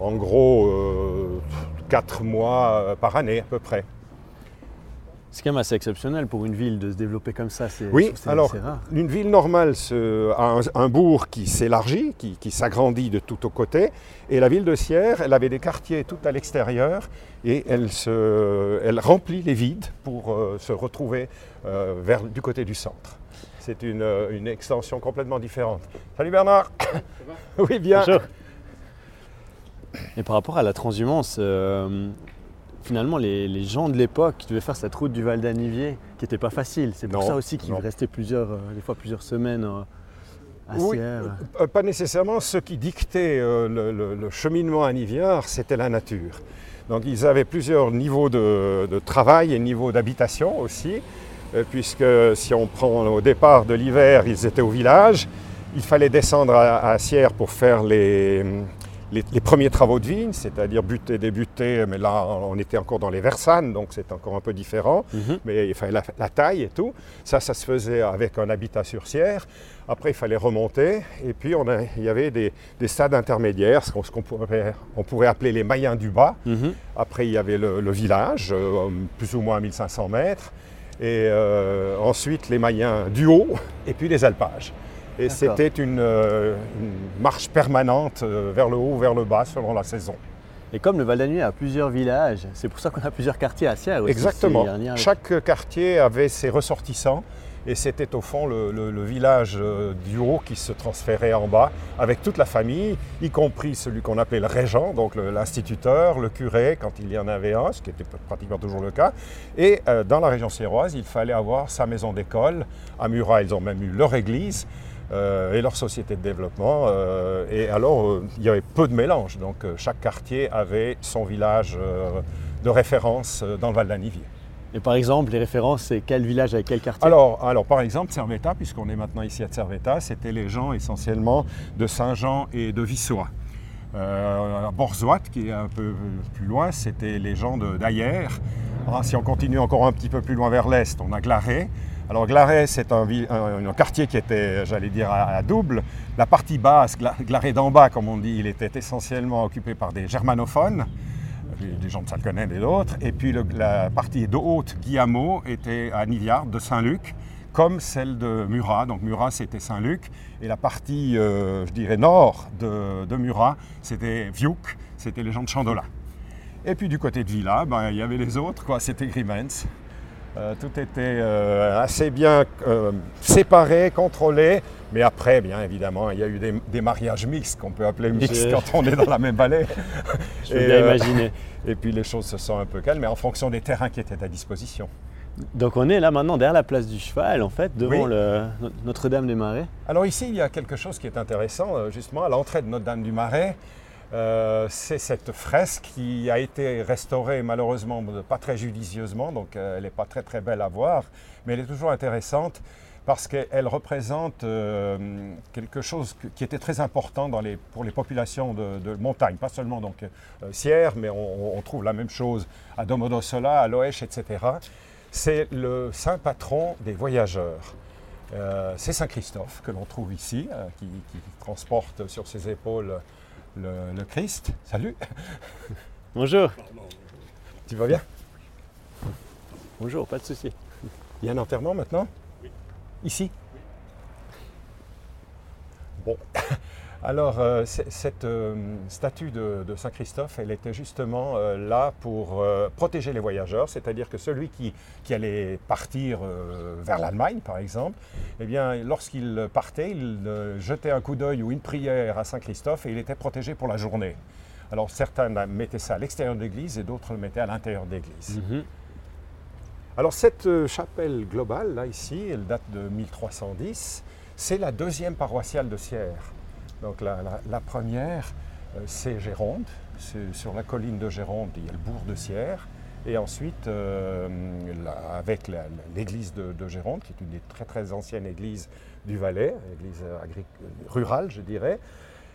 En gros, euh, quatre mois euh, par année à peu près. C'est quand même assez exceptionnel pour une ville de se développer comme ça. c'est- Oui, alors- c'est rare. Une ville normale se- a un, un bourg qui s'élargit, qui, qui s'agrandit de tout aux côtés. Et la ville de Sierre, elle avait des quartiers tout à l'extérieur et elle, se, elle remplit les vides pour euh, se retrouver euh, vers, du côté du centre. C'est une, euh, une extension complètement différente. Salut Bernard Oui, bien. Bonjour. Et par rapport à la transhumance, euh, finalement, les, les gens de l'époque qui devaient faire cette route du Val d'Anivier, qui n'était pas facile, c'est pour Non, ça aussi qu'ils restaient plusieurs, euh, des fois plusieurs semaines euh, à Oui, Sierre. Euh, Pas nécessairement. Ce qui dictait euh, le, le- le cheminement à Niviard, c'était la nature. Donc ils avaient plusieurs niveaux de, de travail et niveaux d'habitation aussi, puisque si on prend au départ de l'hiver, ils étaient au village. Il fallait descendre à, à Sierre pour faire les, les, les premiers travaux de vigne, c'est-à-dire buter, débuter, mais là on était encore dans les Versanes, donc c'est encore un peu différent, Mhm. mais il fallait la, la taille et tout. Ça, ça se faisait avec un habitat sur Sierre. Après, il fallait remonter, et puis on a- il y avait des, des stades intermédiaires, ce qu'on pourrait, on pourrait appeler les Mayens du bas. Mhm. Après, il y avait le, le village, euh, plus ou moins à 1500 mètres. Et euh, ensuite, les Mayens du haut, et puis les alpages. Et c'était une, euh, une marche permanente euh, vers le haut ou vers le bas selon la saison. Et comme le Val d'Anuy a plusieurs villages, c'est pour ça qu'on a plusieurs quartiers à Sierre aussi. Exactement. Avec- Chaque quartier avait ses ressortissants. Et c'était au fond le, le- le village euh, du haut qui se transférait en bas avec toute la famille, y compris celui qu'on appelait le régent, donc le- l'instituteur, le curé, quand il y en avait un, ce qui était pratiquement toujours le cas. Et euh, dans la région sierroise, il fallait avoir sa maison d'école. À Murat, ils ont même eu leur église. Euh, et leur société de développement. euh, et alors, euh, il y avait peu de mélange. Donc, chaque quartier avait son village de référence dans le Val d'Anivier. Et par exemple, les références, c'est quel village avec quel quartier? Alors, alors, par exemple, Cervetta, puisqu'on est maintenant ici à Cervetta, c'était les gens essentiellement de Saint-Jean et de Vissois. Euh, Borzoat, qui est un peu plus loin, c'était les gens d'Ayer. Ah, si on continue encore un petit peu plus loin vers l'est, on a Glaret. Alors Glaret, c'est un, quartier qui était, j'allais dire, à, double. La partie basse, Gla- Glaret d'en bas, comme on dit, il était essentiellement occupé par des germanophones des- gens de Salconen et d'autres. Et puis la partie de haute, Guillemot, était à Niviard de Saint-Luc, comme celle de Murat. Donc Murat, c'était Saint-Luc. Et la partie, euh, je dirais, nord de, Murat, c'était Viouk, c'était les gens de Chandola. Et puis du côté de Villa, ben, il y avait les autres, quoi. c'était Grimens. Euh, tout était euh, assez bien euh, séparé, contrôlé. Mais après, bien évidemment, il y a eu des, des mariages mixtes qu'on peut appeler mixtes quand on est dans la même vallée. Je peux Et, bien imaginer. et puis les choses se sont un peu calmes, mais en fonction des terrains qui étaient à disposition. Donc on est là maintenant derrière la place du cheval, en fait, devant Oui. le Notre-Dame des Marais. Alors ici, il y a quelque chose qui est intéressant, justement, à l'entrée de Notre-Dame du Marais. Euh, c'est cette fresque qui a été restaurée malheureusement pas très judicieusement, donc euh, elle n'est pas très très belle à voir, mais elle est toujours intéressante parce qu'elle représente euh, quelque chose qui était très important pour les populations de, montagne, pas seulement donc euh, Sierre, mais on, trouve la même chose à Domodossola, à Loèche, etc. C'est le saint patron des voyageurs. C'est Saint Christophe que l'on trouve ici, qui transporte sur ses épaules le, le Christ. Salut, Bonjour. tu vas bien? Bonjour, pas de souci. Il y a un enterrement maintenant? Ici? Bon. Alors, euh, cette euh, statue de, de Saint Christophe, elle était justement euh, là pour protéger les voyageurs, c'est-à-dire que celui qui, qui allait partir vers l'Allemagne, par exemple, eh bien, lorsqu'il partait, il jetait un coup d'œil ou une prière à Saint Christophe et il était protégé pour la journée. Alors, certains mettaient ça à l'extérieur de l'église et d'autres le mettaient à l'intérieur de l'église. Mhm. Alors cette chapelle globale, là ici, elle date de 1310, c'est la deuxième paroissiale de Sierre. Donc la, première, euh, c'est Géronde, sur la colline de Géronde, il y a le bourg de Sierre, et ensuite euh, avec l'église de, de Géronde, qui est une des très très anciennes églises du Valais, église euh, rurale je dirais,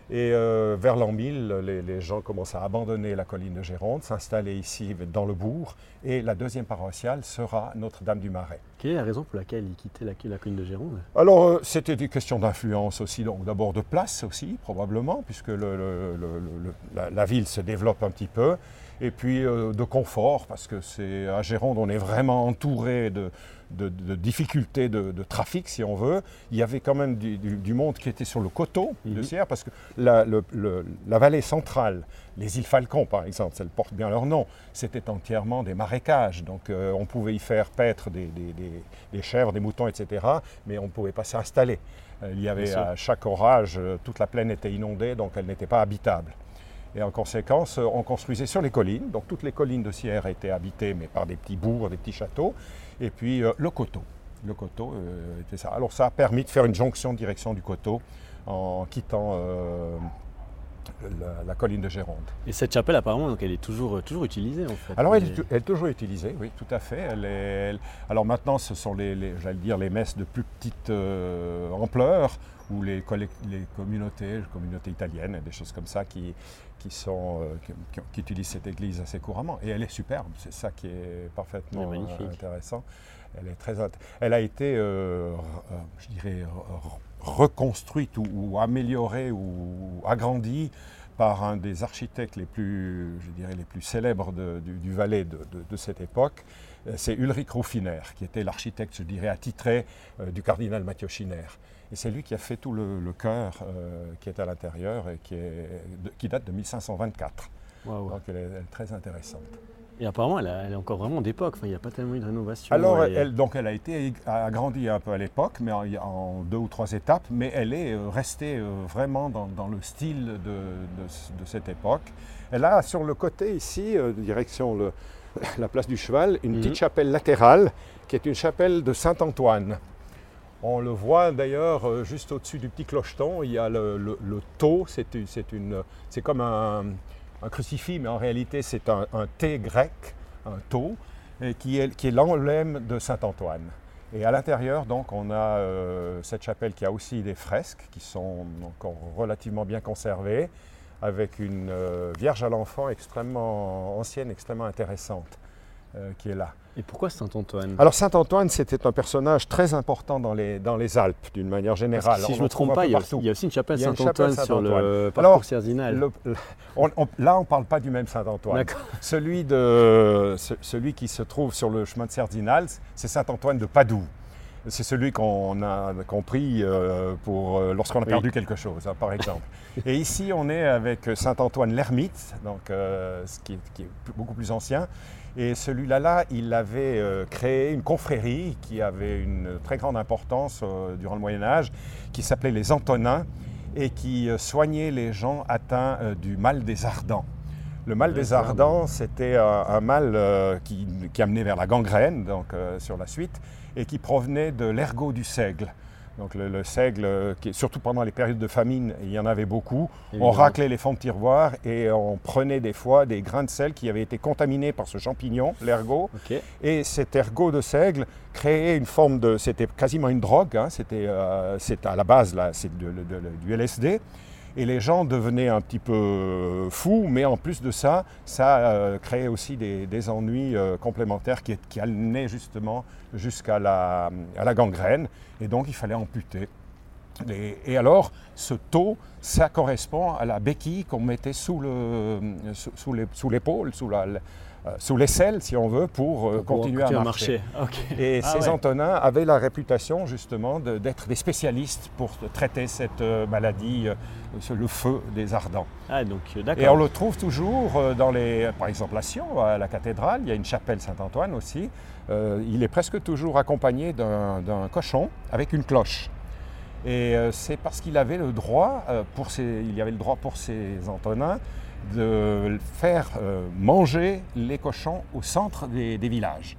et euh, vers l'an 1000, les, les gens commencent à abandonner la colline de Géronde, s'installer ici dans le bourg, et la deuxième paroissiale sera Notre-Dame du Marais. Quelle est la raison pour laquelle il quittait la, la colline de Gironde Alors, euh, c'était des questions d'influence aussi, donc d'abord de place aussi, probablement, puisque le- le- le- le- la, la ville se développe un petit peu, et puis euh, de confort, parce que c'est à Gironde, on est vraiment entouré de, de- de difficultés de, de trafic, si on veut. Il y avait quand même du, du- du monde qui était sur le coteau de Mhm. Sierre, parce que la, le- le- la vallée centrale, les îles Falcon par exemple, elles portent bien leur nom, c'était entièrement des marécages, donc euh, on pouvait y faire paître des, des- des- des chèvres, des moutons, etc., mais on ne pouvait pas s'installer. Euh, Il y avait à chaque orage, euh, toute la plaine était inondée, donc elle n'était pas habitable. Et en conséquence, euh, on construisait sur les collines. Donc toutes les collines de Sierre étaient habitées, mais par des petits bourgs, des petits châteaux. Et puis euh, le coteau. Le coteau euh, était ça. Alors ça a permis de faire une jonction en direction du coteau en quittant euh, la, la colline de Géronde. Et cette chapelle, apparemment, donc, elle est toujours, toujours utilisée, en fait. Alors elle est, elle toujours utilisée, oui, tout à fait. Elle est- elle- alors maintenant, ce sont les, les- j'allais dire, les messes de plus petite euh, ampleur, ou les, communautés, les communautés italiennes, des choses comme ça, qui, qui, sont, euh, qui, qui- qui utilisent cette église assez couramment. Et elle est superbe, c'est ça qui est parfaitement est euh, intéressant. Elle, est très, elle a été, euh, je dirais, reconstruite ou, ou améliorée ou agrandie par un des architectes les plus, je dirais, les plus célèbres de- du, du Valais de, de- de cette époque. C'est Ulrich Ruffiner, qui était l'architecte, je dirais, attitré euh, du cardinal Matthieu Schiner. Et c'est lui qui a fait tout le, le chœur euh, qui est à l'intérieur et qui, est, de- qui date de 1524. Waouh. Donc elle est, elle est très intéressante. Et apparemment, elle, a- elle est encore vraiment d'époque. Enfin, il n'y a pas tellement eu de rénovation. Alors, Et- elle, donc, elle a été agrandie un peu à l'époque, mais en, en deux ou trois étapes, mais elle est euh, restée euh, vraiment dans, dans le style de, de- de cette époque. Elle a sur le côté ici, direction le- la place du Cheval, une Mhm. petite chapelle latérale qui est une chapelle de Saint-Antoine. On le voit d'ailleurs euh, juste au-dessus du petit clocheton, il y a le, le, le tau, c'est comme un, crucifix, mais en réalité c'est un, T grec, un tau, et qui est, l'emblème de Saint-Antoine. Et à l'intérieur, donc, on a euh, cette chapelle qui a aussi des fresques qui sont encore relativement bien conservées, avec une euh, Vierge à l'enfant extrêmement ancienne, extrêmement intéressante, qui est là. Et pourquoi Saint-Antoine? Alors Saint-Antoine, c'était un personnage très important dans les, dans les Alpes, d'une manière générale. si On je en me trompe pas, il y, a il y a aussi une chapelle Saint-Antoine sur le parcours Alors, cardinal. Le- le- on- on- là, on ne parle pas du même Saint-Antoine. Celui, de, ce- celui qui se trouve sur le chemin de Sardinal, c'est Saint-Antoine de Padoue. C'est celui qu'on a compris euh, pour, euh, lorsqu'on a Oui. perdu quelque chose, hein, par exemple. Et ici, on est avec Saint-Antoine l'ermite, donc, euh, ce qui, est, qui est plus- beaucoup plus ancien. Et celui-là, là, il avait euh, créé une confrérie qui avait une très grande importance euh, durant le Moyen Âge, qui s'appelait les Antonins et qui euh, soignait les gens atteints du mal des ardents. Le mal des ardents, c'était un, un mal qui, qui amenait vers la gangrène, donc sur la suite, et qui provenait de l'ergot du seigle. Donc le, le seigle, euh, qui, surtout pendant les périodes de famine, il y en avait beaucoup. On raclait les fonds de tiroir et on prenait des fois des grains de sel qui avaient été contaminés par ce champignon, l'ergot. Et cet ergot de seigle créait une forme de. C'était quasiment une drogue, hein, c'était euh, c'est à la base là, de- de- du LSD. Et les gens devenaient un petit peu fous, mais en plus de ça, ça euh, créait aussi des, ennuis euh, complémentaires qui, qui amenaient justement jusqu'à la, gangrène. Et donc il fallait amputer. Et, alors, ce taux, ça correspond à la béquille qu'on mettait sous le- sous, sous sous l'épaule, sous, la, euh, sous l'aisselle, si on veut, pour, euh, Pour continuer à marcher. Et Ah ces ouais. Antonins avaient la réputation justement de- d'être des spécialistes pour traiter cette euh, maladie, euh, le feu des ardents. Ah, donc euh, Et on le trouve toujours euh, dans les, par exemple à Sion, à la cathédrale, il y a une chapelle Saint-Antoine aussi. Euh, il est presque toujours accompagné d'un cochon avec une cloche. Et euh, c'est parce qu'il avait le droit, euh, pour ses, il y avait le droit pour ses Antonins de faire euh, manger les cochons au centre des, villages.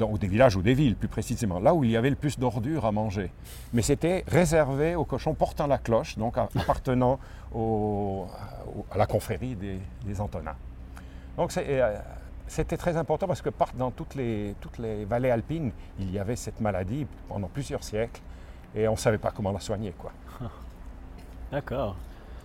Ou des villages ou des villes plus précisément, là où il y avait le plus d'ordures à manger. Mais c'était réservé aux cochons portant la cloche, donc appartenant à la confrérie des, Antonins. Donc euh, c'était très important parce que dans toutes les, toutes les vallées alpines, il y avait cette maladie pendant plusieurs siècles et on ne savait pas comment la soigner. D'accord.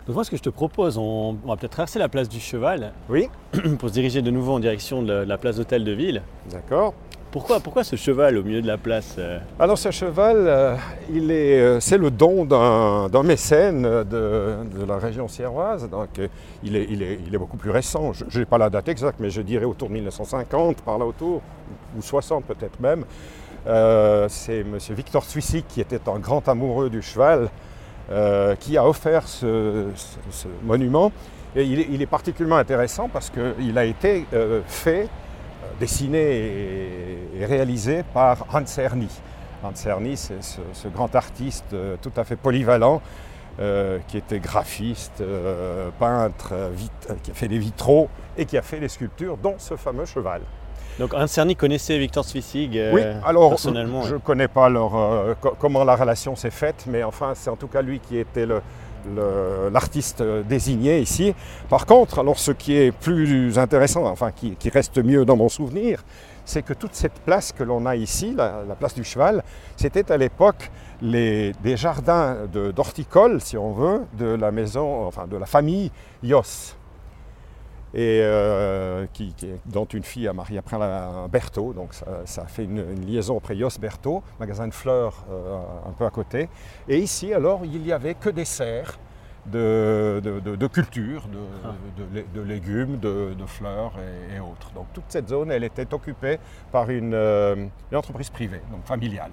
Donc moi, ce que je te propose, on, on va peut-être traverser la place du Cheval Oui, pour se diriger de nouveau en direction de la, de la place d'hôtel de ville. d'accord. Pourquoi, pourquoi ce cheval au milieu de la place euh? Alors ce cheval, euh, il est, euh, c'est le don d'un, mécène de, de la région sierroise. Donc il est, il est- il est beaucoup plus récent. Je n'ai pas la date exacte, mais je dirais autour de 1950, par là autour, ou 60 peut-être même. C'est M. Victor Swissy qui était un grand amoureux du cheval, euh, qui a offert ce, monument. Et il est, particulièrement intéressant parce qu'il a été euh, fait dessiné et, réalisé par Hans Erni. Hans Erni, c'est ce, grand artiste euh, tout à fait polyvalent, euh, qui était graphiste, euh, peintre, euh, euh, qui a fait des vitraux et qui a fait des sculptures, dont ce fameux cheval. Donc Hans Cerny connaissait Victor Swissig euh, oui, alors personnellement. je ne ouais. connais pas leur, euh, co- comment la relation s'est faite, mais enfin, c'est en tout cas lui qui était l'artiste désigné ici. Par contre, alors ce qui est plus intéressant, enfin qui, qui reste mieux dans mon souvenir, c'est que toute cette place que l'on a ici, la, la place du cheval, c'était à l'époque les- des jardins de- d'horticoles, si on veut, de la maison, enfin de la famille Yos. Et euh, qui, qui- dont une fille a marié après un Berthaud, donc ça, ça a fait une, une liaison après Yos Berthaud, magasin de fleurs euh, un peu à côté. Et ici, alors, il y avait que des serres de, de, de- de culture, de, Ah. de lé- de légumes, de, de fleurs et, et autres. Donc toute cette zone, elle était occupée par une, euh, une entreprise privée, donc familiale.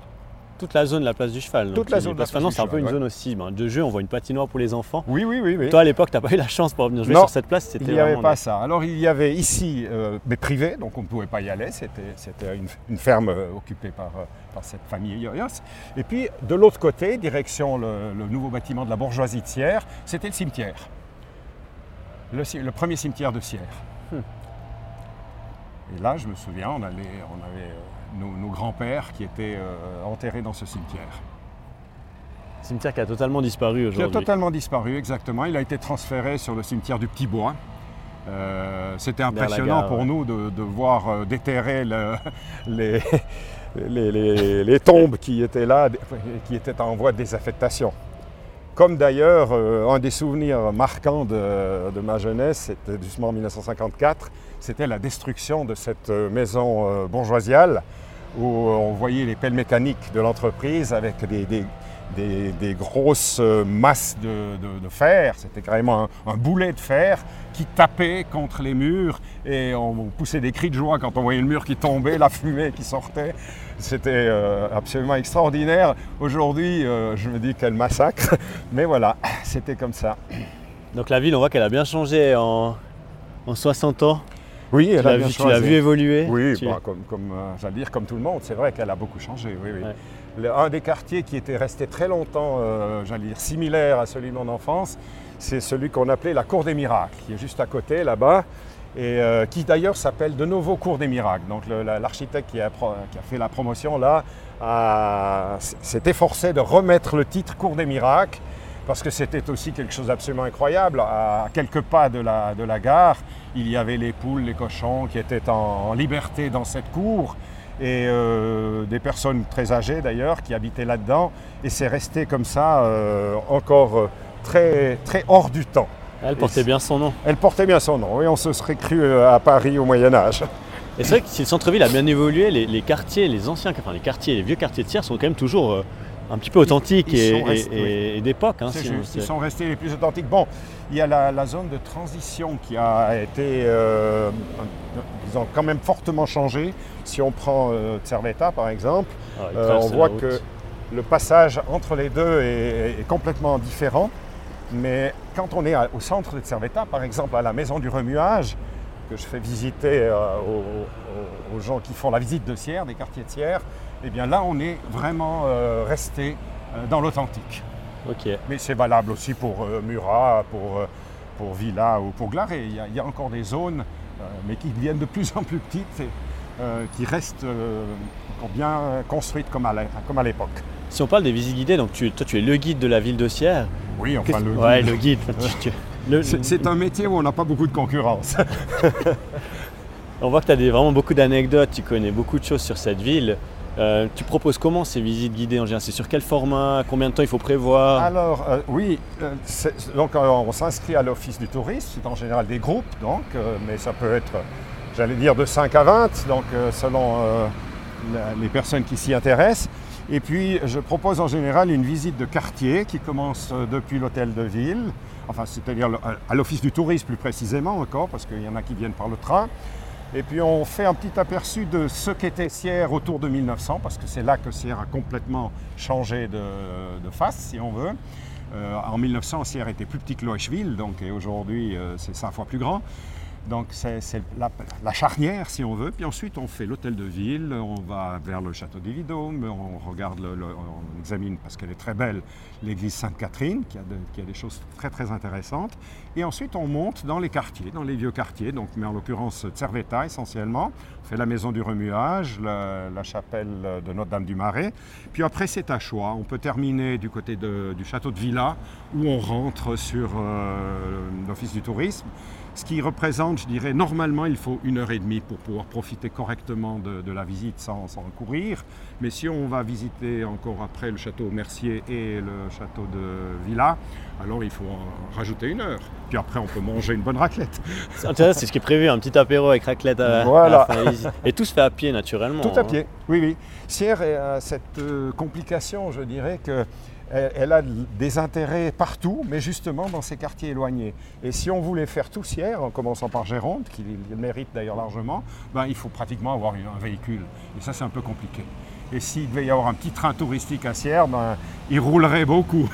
Toute la zone de la place du cheval. Toute la zone de la place maintenant, c'est un peu une zone aussi ben, de jeu. On voit une patinoire pour les enfants. Oui, oui, oui. Toi, à l'époque, tu n'as pas eu la chance pour venir jouer sur cette place. Il n'y avait pas ça. Alors il y avait ici, euh, mais privé, donc on ne pouvait pas y aller. C'était, c'était une, ferme euh, occupée par, euh, par cette famille. Et puis de l'autre côté, direction le, le nouveau bâtiment de la bourgeoisie de Sierre, c'était le cimetière. Le, le premier cimetière de Sierre. Hmm. Et là, je me souviens, on, allait, on avait nos, nos grands-pères qui étaient euh, enterrés dans ce cimetière. Cimetière qui a totalement disparu Qui a aujourd'hui. totalement disparu, exactement. Il a été transféré sur le cimetière du Petit Bois. Euh, C'était impressionnant gare, pour ouais. nous de, de voir euh, déterrer le- les, les, les- les tombes qui étaient là, qui étaient en voie de désaffectation. Comme d'ailleurs, euh, un des souvenirs marquants de, de ma jeunesse, c'était justement en 1954, c'était la destruction de cette euh, maison euh, bourgeoisiale où on voyait les pelles mécaniques de l'entreprise avec des, grosses euh, masses de, fer. C'était carrément un, boulet de fer qui tapait contre les murs et on poussait des cris de joie quand on voyait le mur qui tombait, la fumée qui sortait. C'était euh, absolument extraordinaire. Aujourd'hui, euh, je me dis quel massacre, mais voilà, c'était comme ça. Donc la ville, on voit qu'elle a bien changé en 60 ans. Oui, Tu elle l'as vu, tu l'as vu évoluer. Oui, Tu- bah, comme, comme, euh, j'allais dire comme tout le monde, c'est vrai qu'elle a beaucoup changé. Oui, oui. Ouais. Le- un des quartiers qui était resté très longtemps, euh, j'allais dire, similaire à celui de mon enfance, c'est celui qu'on appelait la Cour des Miracles, qui est juste à côté là-bas, et euh, qui d'ailleurs s'appelle de nouveau Cour des Miracles. Donc la- l'architecte qui qui a fait la promotion là s'est efforcé de remettre le titre Cour des Miracles parce que c'était aussi quelque chose d'absolument incroyable. À quelques pas de la, de la gare, il y avait les poules, les cochons qui étaient en, en liberté dans cette cour et euh, des personnes très âgées d'ailleurs qui habitaient là-dedans et c'est resté comme ça euh, encore euh, très, très hors du temps. Elle portait bien son nom. Elle portait bien son nom, oui, on se serait cru à Paris au Moyen Âge. Et c'est vrai que si le centre-ville a bien évolué, les, les quartiers, les anciens, enfin les quartiers, les vieux quartiers de Sierre sont quand même toujours euh, un petit peu authentiques et, sont restés, et- et- et d'époque. hein, ils sont restés les plus authentiques. Bon, il y a la, la zone de transition qui a été, euh, disons, quand même fortement changée. Si on prend euh, par exemple, Ah, euh, on voit que le passage entre les deux est, est complètement différent. Mais quand on est à- au centre de Cervetta, par exemple à la maison du remuage, que je fais visiter euh, aux, aux- aux gens qui font la visite de Sierre, des quartiers de Sierre, eh bien là on est vraiment euh, resté euh, dans l'authentique. Mais c'est valable aussi pour euh, Murat, pour, pour Villa ou pour Glaret. Il y a, il y a encore des zones, mais qui deviennent de plus en plus petites et qui restent encore bien construites comme à l'é- comme à l'époque. Si on parle des visites guidées, donc tu, toi tu es le guide de la ville de Sierre. Oui, enfin le ouais, guide. le guide. Le- C'est c'est un métier où on n'a pas beaucoup de concurrence. On voit que tu as des- vraiment beaucoup d'anecdotes, tu connais beaucoup de choses sur cette ville. Euh, tu proposes comment ces visites guidées en général C'est sur quel format Combien de temps il faut prévoir Alors, euh, oui, euh, donc on s'inscrit à l'Office du tourisme, c'est en général des groupes, donc, mais ça peut être, j'allais dire, de 5 à 20, donc selon les personnes qui s'y intéressent. Et puis, je propose en général une visite de quartier qui commence depuis l'hôtel de ville, enfin, c'est-à-dire à l'Office du tourisme plus précisément encore, parce qu'il y en a qui viennent par le train. Et puis on fait un petit aperçu de ce qu'était Sierre autour de 1900, parce que c'est là que Sierre a complètement changé de, face, si on veut. Euh, en 1900, Sierre était plus petit que Loechville, donc et aujourd'hui euh, c'est 100 fois plus grand. Donc c'est la, charnière si on veut. Puis ensuite on fait l'hôtel de ville, on va vers le château des Vidômes, on regarde, on examine parce qu'elle est très belle l'église Sainte-Catherine qui qui a des choses très très intéressantes. Et ensuite on monte dans les quartiers, dans les vieux quartiers, donc, mais en l'occurrence Cerveta essentiellement. On fait la maison du remuage, la, chapelle de Notre-Dame du Marais. Puis après c'est à choix. On peut terminer du côté du château de Villa où on rentre sur euh, l'office du tourisme. Ce qui représente, je dirais, normalement, il faut une heure et demie pour pouvoir profiter correctement de, de la visite sans, sans courir. Mais si on va visiter encore après le château Mercier et le château de Villa, alors il faut en rajouter une heure. Puis après, on peut manger une bonne raclette. C'est intéressant, c'est ce qui est prévu, un petit apéro avec raclette à, Voilà. à la. Et tout se fait à pied naturellement. Tout à hein. pied, oui, oui. Sierre a cette euh, complication, je dirais, que elle, a des intérêts partout, mais justement dans ces quartiers éloignés. Et si on voulait faire tout Sierre, en commençant par Géronte, qui le mérite d'ailleurs largement, ben, il faut pratiquement avoir un véhicule. Et ça, c'est un peu compliqué. Et s'il devait y avoir un petit train touristique à Sierre, ben, il roulerait beaucoup.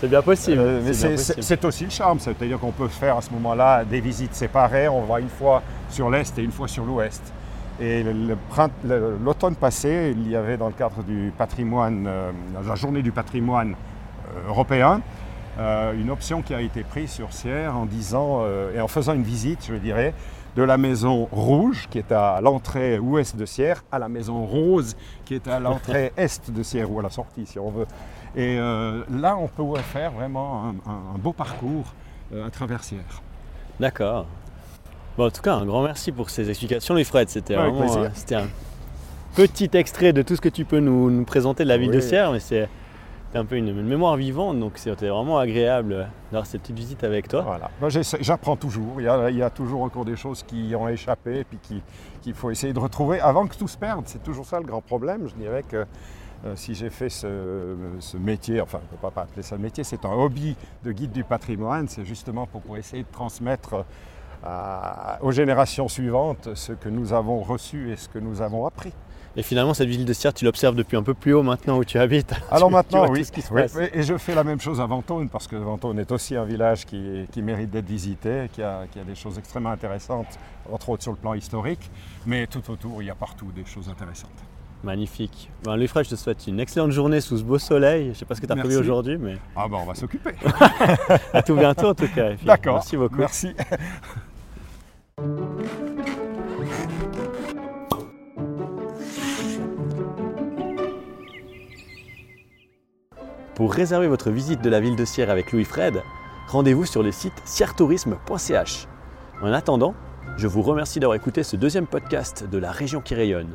C'est bien possible. Euh, mais c'est aussi le charme, c'est-à-dire qu'on peut faire à ce moment-là des visites séparées. On va une fois sur l'est et une fois sur l'ouest. Et l'automne passé, il y avait dans le cadre du patrimoine, euh, la journée du patrimoine euh, européen, euh, une option qui a été prise sur Sierre en disant, euh, et en faisant une visite, je dirais, de la maison rouge qui est à l'entrée ouest de Sierre à la maison rose qui est à l'entrée est de Sierre ou à la sortie si on veut. Et là, on peut faire vraiment un, un- un beau parcours à travers Sierre. D'accord. Bon, en tout cas, un grand merci pour ces explications. C'était Avec vraiment plaisir. euh, c'était un petit extrait de tout ce que tu peux nous, nous présenter de la ville de Oui. Sierre, mais c'est un peu une, une mémoire vivante, donc c'était vraiment agréable d'avoir cette petite visite avec toi. Voilà. J'apprends toujours. Il y, a, il y a toujours encore des choses qui ont échappé et puis qui- qu'il faut essayer de retrouver avant que tout se perde. C'est toujours ça le grand problème. Je dirais que euh, si j'ai fait ce, ce métier, enfin, on ne peut pas appeler ça un métier, c'est un hobby de guide du patrimoine, c'est justement pour, pour essayer de transmettre euh, à- aux générations suivantes ce que nous avons reçu et ce que nous avons appris. Et finalement, cette ville de Sierre, tu l'observes depuis un peu plus haut maintenant où tu habites. Alors Tu- maintenant, tu oui. ce qui se Oui, passe. Et je fais la même chose à Ventône, parce que Ventône est aussi un village qui, qui mérite d'être visité, qui a, qui a des choses extrêmement intéressantes, entre autres sur le plan historique. Mais tout autour, il y a partout des choses intéressantes. Magnifique. Ben, Louis-Fred, je te souhaite une excellente journée sous ce beau soleil. Je ne sais pas ce que tu as prévu aujourd'hui, mais Ah ben, on va s'occuper. à tout bientôt en tout cas. D'accord. Merci beaucoup. Merci. Pour réserver votre visite de la ville de Sierre avec Louis-Fred, rendez-vous sur le site siertourisme.ch. En attendant, je vous remercie d'avoir écouté ce deuxième podcast de la région qui rayonne.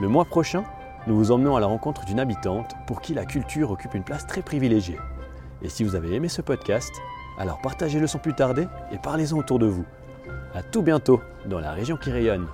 Le mois prochain, nous vous emmenons à la rencontre d'une habitante pour qui la culture occupe une place très privilégiée. Et si vous avez aimé ce podcast, alors partagez-le sans plus tarder et parlez-en autour de vous. A tout bientôt dans la région qui rayonne.